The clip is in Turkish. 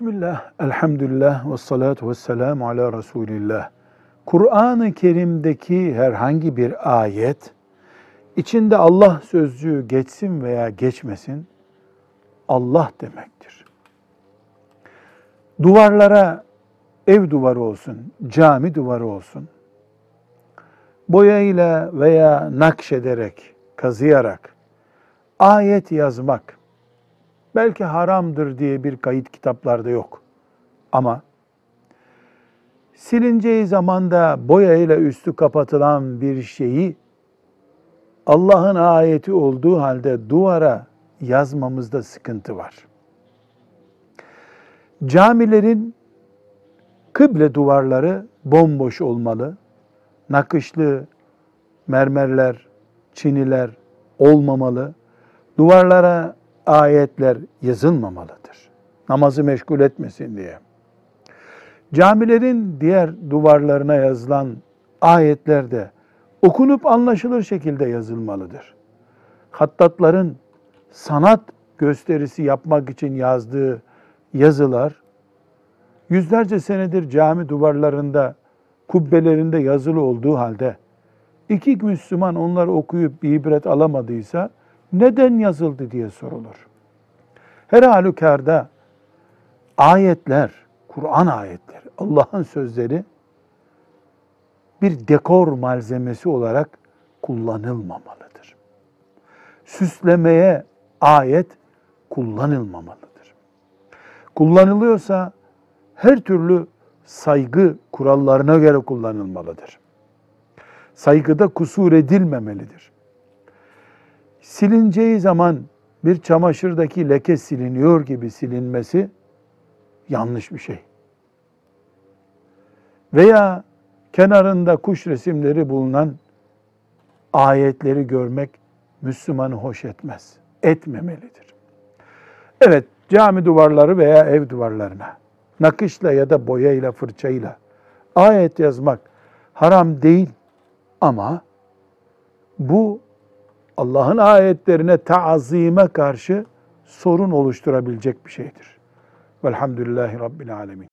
Bismillah, elhamdülillah ve salatu ve selamu ala Resulillah. Kur'an-ı Kerim'deki herhangi bir ayet, içinde Allah sözcüğü geçsin veya geçmesin, Allah demektir. Duvarlara ev duvarı olsun, cami duvarı olsun, boyayla veya nakşederek, kazıyarak ayet yazmak, belki haramdır diye bir kayıt kitaplarda yok. Ama silineceği zamanda boyayla üstü kapatılan bir şeyi Allah'ın ayeti olduğu halde duvara yazmamızda sıkıntı var. Camilerin kıble duvarları bomboş olmalı. Nakışlı mermerler, çiniler olmamalı. Duvarlara ayetler yazılmamalıdır. Namazı meşgul etmesin diye. Camilerin diğer duvarlarına yazılan ayetler de okunup anlaşılır şekilde yazılmalıdır. Hattatların sanat gösterisi yapmak için yazdığı yazılar yüzlerce senedir cami duvarlarında, kubbelerinde yazılı olduğu halde iki Müslüman onları okuyup bir ibret alamadıysa neden yazıldı diye sorulur. Her halükarda ayetler, Kur'an ayetleri, Allah'ın sözleri bir dekor malzemesi olarak kullanılmamalıdır. Süslemeye ayet kullanılmamalıdır. Kullanılıyorsa her türlü saygı kurallarına göre kullanılmalıdır. Saygıda kusur edilmemelidir. Silineceği zaman bir çamaşırdaki leke siliniyor gibi silinmesi yanlış bir şey. Veya kenarında kuş resimleri bulunan ayetleri görmek Müslümanı hoş etmez. Etmemelidir. Evet, cami duvarları veya ev duvarlarına nakışla ya da boyayla, fırçayla ayet yazmak haram değil ama bu Allah'ın ayetlerine taazime karşı sorun oluşturabilecek bir şeydir. Velhamdülillahi Rabbil Alemin.